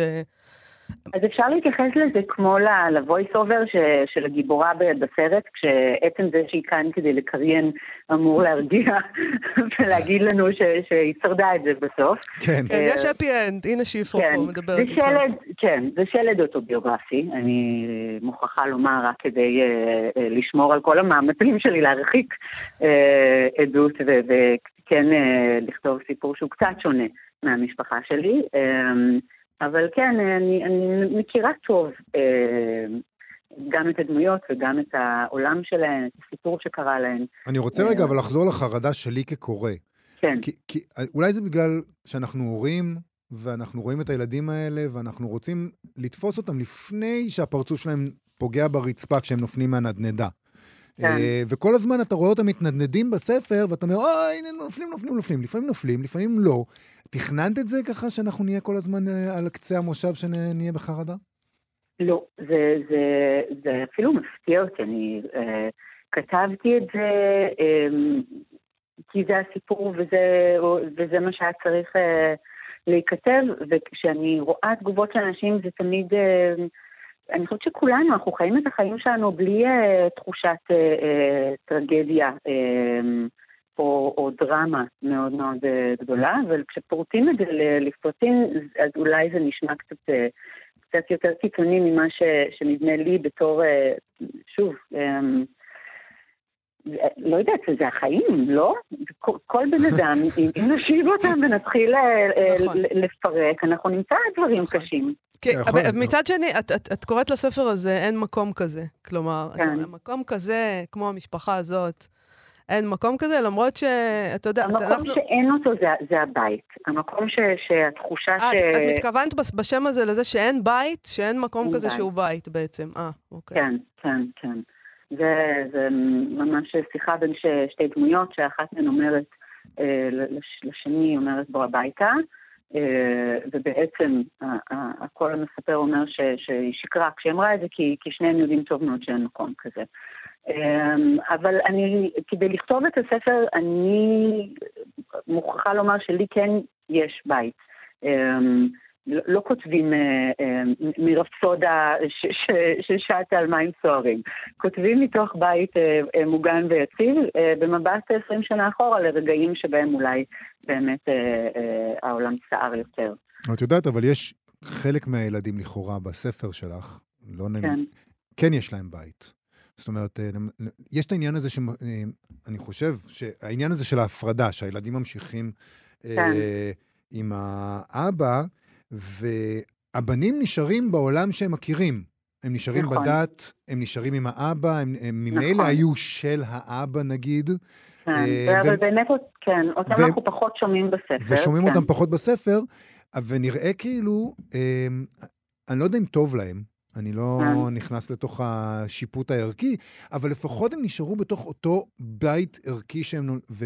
אז אפשר להתייחס לזה כמו ל-voice over ש- של הגיבורה בסרט, כשעצם זה שהיא כאן כדי לקריין אמור להרגיע ולהגיד לנו ש- שהיא שרדה את זה בסוף. כן. כן, יש אפי אנד, הנה כן, פה זה מדברת איתך. שלד, כן, זה שלד אוטוביוגרפי, אני מוכרחה לומר רק כדי אה, אה, לשמור על כל המאמצים שלי להרחיק אה, עדות וכן אה, לכתוב סיפור שהוא קצת שונה מהמשפחה שלי. אה, אבל כן, אני, אני מכירה טוב אה, גם את הדמויות וגם את העולם שלהן, את הסיפור שקרה להן. אני רוצה רגע אבל לחזור לחרדה שלי כקורא. כן, כי, כי אולי זה בגלל שאנחנו הורים, ואנחנו רואים את הילדים האלה, ואנחנו רוצים לתפוס אותם לפני שהפרצוף שלהם פוגע ברצפה כשהם נופלים מהנדנדה. כן. אה, וכל הזמן אתה רואה אותם מתנדנדים בספר, ואתה אומר, אה, הנה, נופלים, נופלים, נופלים. לפעמים נופלים, לפעמים לא. תכננת את זה ככה שאנחנו נהיה כל הזמן אה, על קצה המושב שנהיה בחרדה? לא, זה, זה, זה אפילו מפתיע אותי, אני אה, כתבתי את זה אה, כי זה הסיפור וזה, וזה מה שהיה צריך אה, להיכתב, וכשאני רואה תגובות של אנשים זה תמיד, אה, אני חושבת שכולנו, אנחנו חיים את החיים שלנו בלי אה, תחושת אה, אה, טרגדיה. אה, או, או דרמה מאוד מאוד אה, גדולה, אבל כשפורטים את זה ל- לפרטים, אז אולי זה נשמע קצת, אה, קצת יותר קיצוני ממה ש, שנדמה לי בתור, אה, שוב, אה, לא יודעת, זה החיים, לא? כל, כל בן אדם, אם נשיב אותם ונתחיל נכון. לפרק, אנחנו נמצא דברים נכון. קשים. כן, להיות. מצד שני, את, את, את קוראת לספר הזה, אין מקום כזה. כלומר. כן. מקום כזה, כמו המשפחה הזאת, אין מקום כזה, למרות שאתה יודע, המקום אנחנו... שאין אותו זה, זה הבית. המקום ש, שהתחושה אה, ש... את, מתכוונת בשם הזה לזה שאין בית, שאין מקום אין כזה בית. שהוא בית בעצם. אה, אוקיי. כן, כן, כן. זה, זה ממש שיחה בין ש, שתי דמויות, שאחת מהן אומרת אה, לש, לשני, אומרת בוא הביתה, ובעצם ה- ה- הקול המספר אומר שהיא שקרה כשהיא אמרה את זה, כי, כי שניהם יודעים טוב מאוד שאין מקום כזה. אה, אבל אני, כדי לכתוב את הספר, אני מוכרחה לומר שלי כן יש בית. לא לא כותבים אה, אה, מרפסודה ש- ש- ששטה על מים סוערים. כותבים מתוך בית אה, מוגן ויציב, במבט 20 שנה אחורה לרגעים שבהם אולי באמת העולם סער יותר. את יודעת, אבל יש חלק מהילדים לכאורה בספר שלך, לא נ... כן, כן יש להם בית. זאת אומרת, יש את העניין הזה, שאני חושב שהעניין הזה של ההפרדה, שהילדים ממשיכים כן. אה, עם האבא, והבנים נשארים בעולם שהם מכירים. הם נשארים נכון. בדת, הם נשארים עם האבא, הם, הם ממילא נכון. היו של האבא נגיד, כן, אה, אבל ו- באמת, כן, אותם ו- אנחנו פחות שומעים בספר. ושומעים כן. אותם פחות בספר, ונראה כאילו, אה, אני לא יודע אם טוב להם, אני לא כן. נכנס לתוך השיפוט הערכי, אבל לפחות הם נשארו בתוך אותו בית ערכי שהם, נול- ו...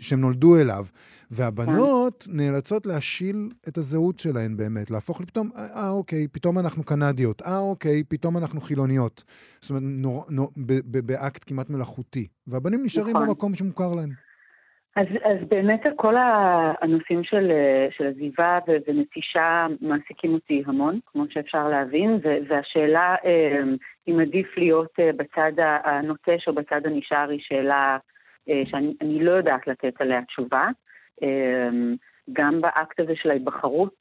שהם נולדו אליו, והבנות כן. נאלצות להשיל את הזהות שלהן באמת, להפוך לפתאום, אה, אוקיי, פתאום אנחנו קנדיות, אה, אוקיי, פתאום אנחנו חילוניות. זאת אומרת, נור, נור, ב, ב, באקט כמעט מלאכותי. והבנים נשארים נכון. במקום שמוכר להם. אז, אז באמת כל הנושאים של, של עזיבה ונטישה מעסיקים אותי המון, כמו שאפשר להבין, ו- והשאלה אה, אם עדיף להיות אה, בצד הנוטש או בצד הנשאר היא שאלה שאני אני לא יודעת לתת עליה תשובה. אה, גם באקט הזה של ההיבחרות,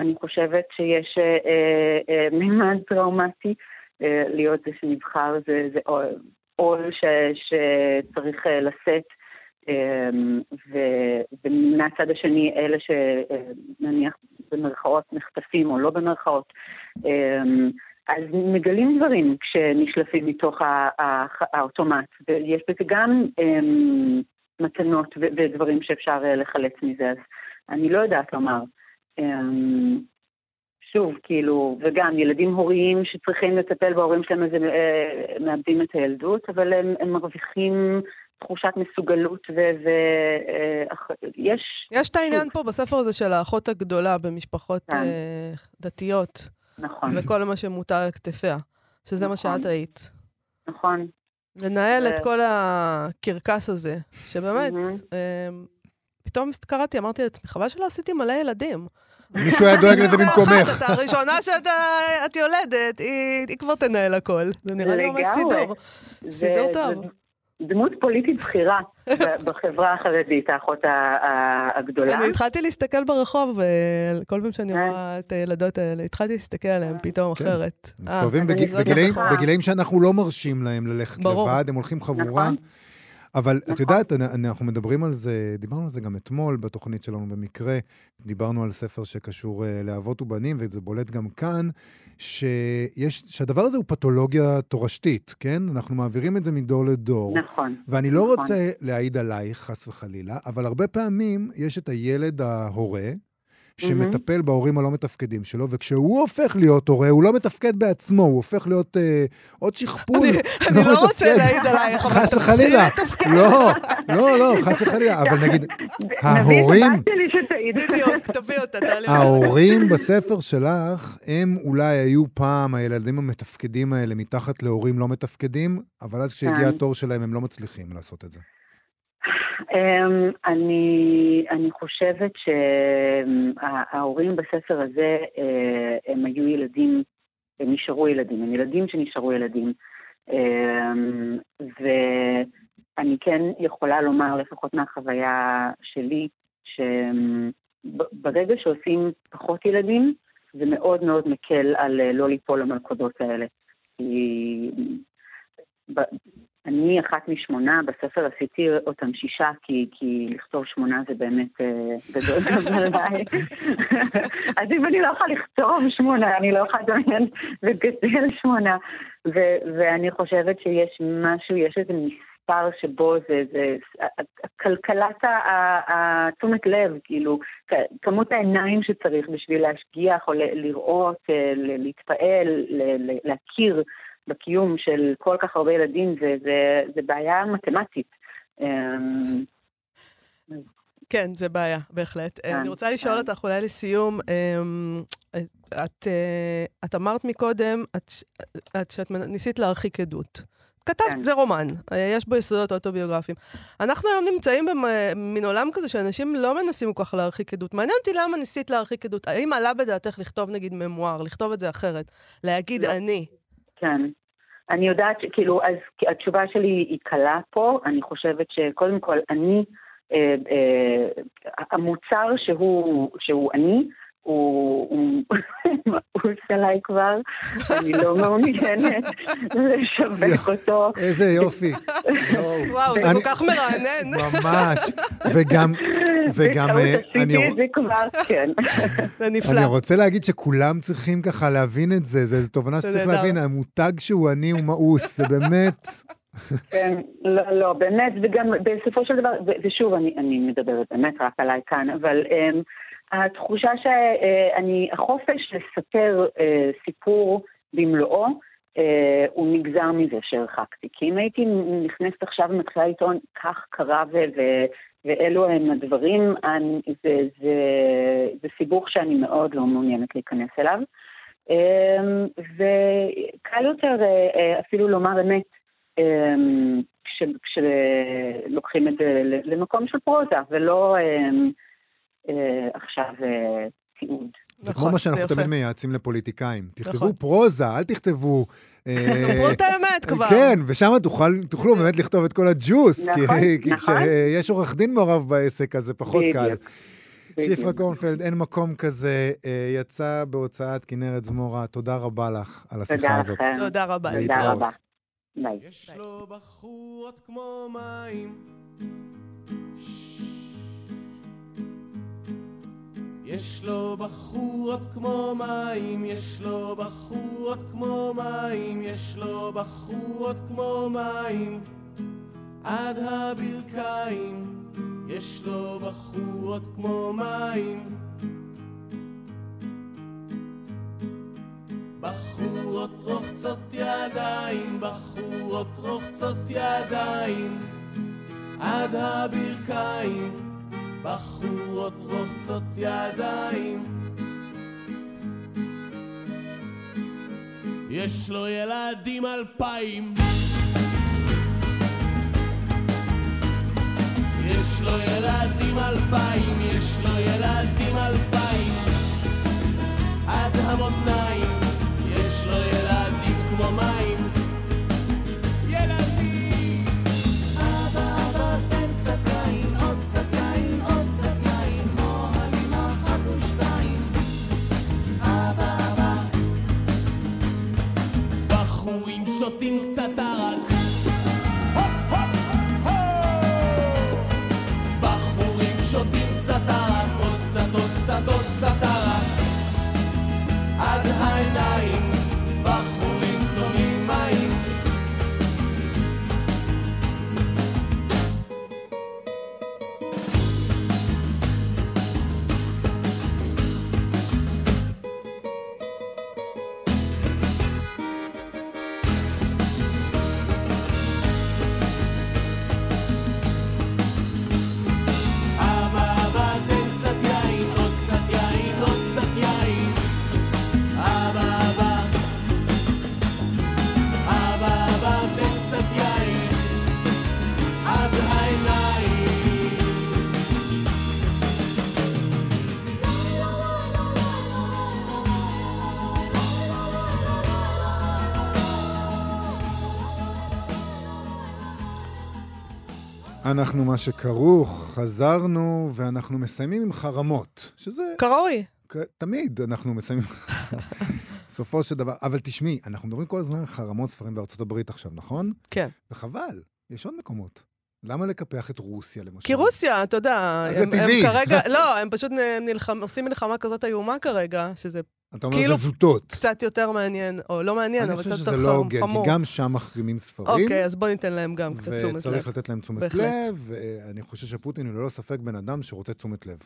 אני חושבת שיש אה, אה, אה, מימד טראומטי. אה, להיות זה שנבחר זה, זה עול- ש- שצריך אה, לשאת. ומהצד השני אלה שנניח במרכאות נחטפים או לא במרכאות, אז מגלים דברים כשנשלפים מתוך האוטומט, ויש בזה גם אמ, מתנות ו- ודברים שאפשר אה, לחלץ מזה, אז אני לא יודעת לומר. אמ, שוב, כאילו, וגם ילדים הוריים שצריכים לטפל בהורים שלהם אז הם אה, מאבדים את הילדות, אבל הם, הם מרוויחים תחושת מסוגלות ויש... יש את העניין פה בספר הזה של האחות הגדולה במשפחות כן. אה, דתיות, נכון, וכל מה שמוטל על כתפיה, שזה מה נכון. שאת היית. נכון. לנהל ו- את כל הקרקס הזה, שבאמת. אה, פתאום קראתי, אמרתי לעצמי, חבל שלא עשיתי מלא ילדים. מישהו היה דואג לזה במקומך. את הראשונה שאת אה, את יולדת, היא כבר תנהל הכל. זה נראה לי ממש. סידור. סידור טוב. דמות פוליטית בכירה בחברה החרדית, האחות הגדולה. אני התחלתי להסתכל ברחוב, אה, כל פעם שאני אה. רואה את הילדות האלה, התחלתי להסתכל עליהן פתאום כן. אחרת. אה, מסתובבים אני זאת בגילאים- שאנחנו לא מרשים להם ללכת. לבד, הם הולכים חבורה. נכון. אבל את נכון. יודעת, אנ- אנחנו מדברים על זה, דיברנו על זה גם אתמול בתוכנית שלנו במקרה, דיברנו על ספר שקשור אה, לאבות ובנים, וזה בולט גם כאן, שיש, שהדבר הזה הוא פתולוגיה תורשתית, כן? אנחנו מעבירים את זה מדור לדור. נכון. ואני לא נכון. רוצה להעיד עלייך, חס וחלילה, אבל הרבה פעמים יש את הילד ההורה, שמטפל בהורים הלא מתפקדים שלו, וכשהוא הופך להיות הורה, הוא לא מתפקד בעצמו, הוא הופך להיות אה, עוד שכפול. אני אני לא רוצה. להעיד עלייך, אבל חס תתחילי וחלילה. לתפקד. לא, לא, לא, חס וחלילה. אבל נגיד, נביא ההורים, את הבת שלי שתעיד. בדיוק, תביא אותה, תעלי. ההורים בספר שלך, הם אולי היו פעם הילדים המתפקדים האלה מתחת להורים לא מתפקדים, אבל אז כשהגיע כן. התור שלהם, הם לא מצליחים לעשות את זה. אמ, אני, אני חושבת שההורים בספר הזה, אה, הם היו ילדים, הם נשארו ילדים, הם ילדים שנשארו ילדים. אמ, ואני כן יכולה לומר, לפחות מהחוויה שלי, שברגע שעושים פחות ילדים, זה מאוד מאוד מקל על אה, לא ליפול למלכודות האלה. כי אני אחת משמונה, בספר עשיתי אותם שישה, כי, כי לכתוב שמונה זה באמת אה, גדול עליי. אז אם אני לא יכולה לכתוב שמונה, אני לא יכולה לדמיין לגדל שמונה. ו- ואני חושבת שיש משהו, יש איזה מספר שבו זה, זה כלכלת התשומת לב, כאילו, כמות העיניים שצריך בשביל להשגיח או לראות, אה, להתפעל, להכיר. בקיום של כל כך הרבה ילדים, זה, זה, זה בעיה מתמטית. אמ, כן, זה בעיה, בהחלט. כן, אני רוצה לשאול כן. אותך אולי לסיום, אמ, את, אה, את אמרת מקודם את, את, שאת ניסית להרחיק עדות. כתבת, כן. זה רומן, אה, יש בו יסודות אוטוביוגרפיים. אנחנו היום נמצאים במין עולם כזה שאנשים לא מנסים כל כך להרחיק עדות. מעניין אותי למה ניסית להרחיק עדות. האם עלה בדעתך לכתוב נגיד ממואר, לכתוב את זה אחרת, להגיד לא. אני? כן. אני יודעת שכאילו, אז התשובה שלי היא קלה פה, אני חושבת שקודם כל אני, אה, אה, המוצר שהוא, שהוא אני, הוא מאוס עליי כבר, אני לא מעוניינת לשווק אותו. איזה יופי. וואו, זה כל כך מרענן. ממש. וגם, וגם, אה, עשיתי אני- את זה כבר, כן. זה נפלא. אני רוצה להגיד שכולם צריכים ככה להבין את זה, זו תובנה שצריך. להבין, המותג שהוא אני הוא מאוס, זה באמת, כן, לא, לא, באמת, וגם בסופו של דבר, ושוב, אני, אני מדברת באמת רק עליי כאן, אבל um, התחושה שאני, החופש לספר uh, סיפור במלואו, uh, הוא נגזר מזה שהרחקתי. כי אם הייתי נכנסת עכשיו ומתחילה לטעון, כך קרה ו- ו- ואלו הם הדברים, אני, זה, זה, זה סיבוך שאני מאוד לא מעוניינת להיכנס אליו. Um, וקל יותר אפילו לומר אמת. אמ, כשלוקחים את זה למקום של פרוזה, ולא אה, עכשיו אה, תיעוד. זה נכון, כמו מה שאנחנו. תמיד מייעצים לפוליטיקאים. תכתבו נכון. פרוזה, אל תכתבו... אה, אמרו את האמת כבר. כן, ושם תוכל- תוכלו באמת לכתוב את כל הג'וס. כי- נכון, כי נכון. כשיש עורך דין מעורב בעסק, אז זה פחות קל. בדיוק. קורנפלד, אין מקום כזה, אה, יצא בהוצאת כנרת זמורה. תודה רבה לך על השיחה תודה הזאת. תודה רבה. תודה להתראות. רבה. ביי. יש לו בחורות כמו מים. יש לו בחורות כמו מים, יש לו בחורות כמו מים, יש לו בחורות כמו מים, עד הברכיים. יש לו בחורות כמו מים. בחורות רוחצות ידיים, בחורות רוחצות ידיים, עד הברכיים, בחורות רוחצות ידיים. יש לו ילדים אלפיים. יש לו ילדים אלפיים, יש לו ילדים אלפיים, עד המותניים. יש לו ילדים שותים קצת אנחנו מה שכרוך, חזרנו, ואנחנו מסיימים עם חרמות, שזה כראוי. כ- תמיד אנחנו מסיימים... בסופו של דבר, אבל תשמעי, אנחנו מדברים כל הזמן על חרמות ספרים בארצות הברית עכשיו, נכון? כן. וחבל, יש עוד מקומות. למה לקפח את רוסיה, למשל? כי רוסיה, אתה יודע, זה הם, הם טבעי. כרגע, לא, הם פשוט נלחם, עושים מלחמה כזאת איומה כרגע, שזה אתה אומר כאילו זה זוטות. קצת יותר מעניין, או לא מעניין, אני אבל חושב קצת שזה יותר לא חמור. הוגן, כי גם שם מחרימים ספרים. אוקיי, אז בוא ניתן להם גם קצת תשומת לב. וצריך לתת להם תשומת בהחלט. לב, ואני חושב שפוטין הוא ללא ספק בן אדם שרוצה תשומת לב.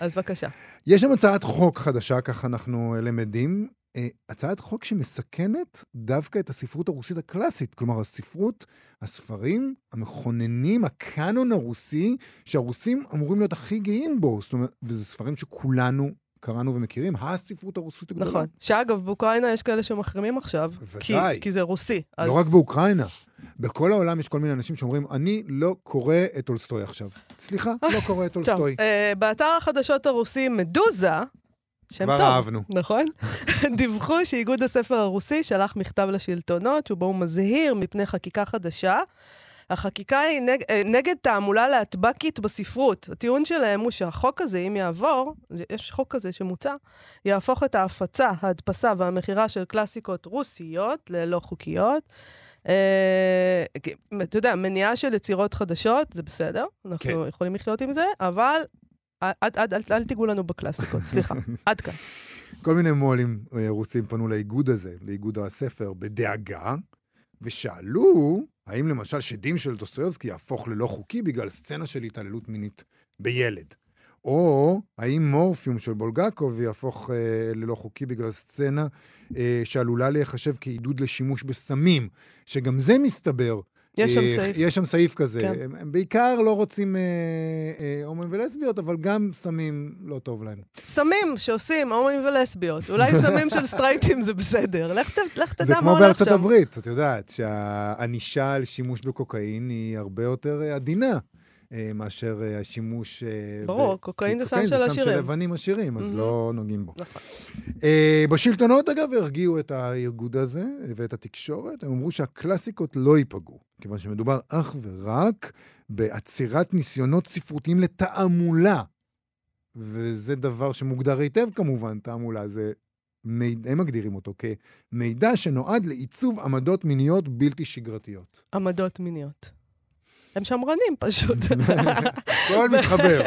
אז בבקשה. יש שם הצעת חוק חדשה, ככה אנחנו למדים, הצעת חוק שמסכנת דווקא את הספרות הרוסית הקלאסית, כלומר הספרות, הספרים המכוננים, הקאנון הרוסי, שהרוסים אמורים להיות הכי גאים בו, זאת אומרת, וזה ספרים שכולנו קראנו ומכירים, הספרות הרוסית הגדולה. נכון. שאגב, באוקראינה יש כאלה שמחרימים עכשיו, כי, בוודאי. כי זה רוסי. אז... לא רק באוקראינה, בכל העולם יש כל מיני אנשים שאומרים, אני לא קורא את טולסטוי עכשיו. סליחה, לא קורא את טוב, טולסטוי. אה, באתר החדשות הרוסי מדוזה, שם כבר טוב, אהבנו. נכון? דיווחו שאיגוד הספר הרוסי שלח מכתב לשלטונות, שבו הוא מזהיר מפני חקיקה חדשה. החקיקה היא נג, אה, נגד תעמולה להטבקית בספרות. הטיעון שלהם הוא שהחוק הזה, אם יעבור, יש חוק כזה שמוצע, יהפוך את ההפצה, ההדפסה והמכירה של קלאסיקות רוסיות ללא חוקיות. אה, אתה יודע, מניעה של יצירות חדשות, זה בסדר, אנחנו כן. יכולים לחיות עם זה, אבל אל, תיגעו לנו בקלאסיקות, סליחה, עד כאן. כל מיני מו"לים אה, רוסים פנו לאיגוד הזה, לאיגוד הספר, בדאגה, ושאלו, האם למשל שדים של דוסטויבסקי יהפוך ללא חוקי בגלל סצנה של התעללות מינית בילד? או האם מורפיום של בולגקוב יהפוך אה, ללא חוקי בגלל סצנה אה, שעלולה להיחשב כעידוד לשימוש בסמים, שגם זה מסתבר. יש שם אה, סעיף. יש שם סעיף כזה. כן. הם, הם בעיקר לא רוצים אה, אה, הומואים ולסביות, אבל גם סמים לא טוב להם. סמים שעושים הומואים ולסביות. אולי סמים של סטרייטים זה בסדר. לך לך זה תדע מה כמו הולך בארצות שם. הברית, את יודעת, שהענישה על שימוש בקוקאין היא הרבה יותר אה, עדינה. אה, מאשר אה, השימוש... אה, ברור, קוקאין זה סם של זה עשירים. סם של לבנים עשירים, אז. לא נוגעים בו. נכון. בשלטונות, אגב, הרגיעו את הארגוד הזה ואת התקשורת. הם אמרו שהקלאסיקות לא ייפגעו, כיוון שמדובר אך ורק בעצירת ניסיונות ספרותיים לתעמולה. וזה דבר שמוגדר היטב כמובן, תעמולה. זה... מידע, הם מגדירים אותו כמידע שנועד לעיצוב עמדות מיניות בלתי שגרתיות. עמדות מיניות. הם שמרנים פשוט. הכל מתחבר.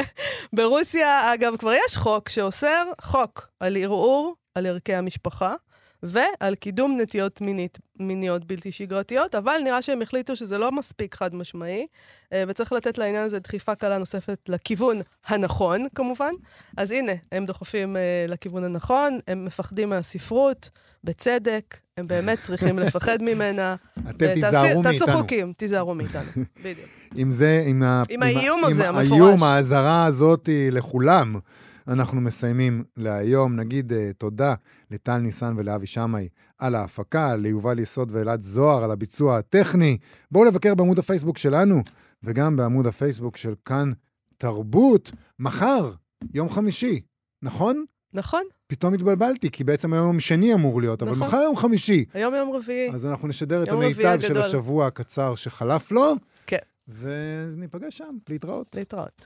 ברוסיה, אגב, כבר יש חוק שאוסר חוק על ערעור על ערכי המשפחה ועל קידום נטיות מינית, מיניות בלתי שגרתיות, אבל נראה שהם החליטו שזה לא מספיק חד משמעי, אה, וצריך לתת לעניין הזה דחיפה קלה נוספת לכיוון הנכון, כמובן. אז הנה, הם דוחפים אה, לכיוון הנכון, הם מפחדים מהספרות, בצדק, הם באמת צריכים לפחד ממנה. אתם ותעשי- תיזהרו תעשו מאיתנו. חוקים, תיזהרו מאיתנו, בדיוק. עם זה, עם, ה... עם האיום הזה, עם המפורש. האיום, האזהרה הזאת לכולם, אנחנו מסיימים להיום. נגיד uh, תודה לטל ניסן ולאבי שמאי על ההפקה, ליובל יסוד ואלעד זוהר על הביצוע הטכני. בואו לבקר בעמוד הפייסבוק שלנו, וגם בעמוד הפייסבוק של כאן תרבות. מחר, יום חמישי, נכון? נכון, פתאום התבלבלתי, כי בעצם היום יום שני אמור להיות, אבל נכון. מחר יום חמישי. היום יום רביעי. אז אנחנו נשדר את המיטב של. השבוע הקצר שחלף לו. כן. וניפגש שם, להתראות. להתראות.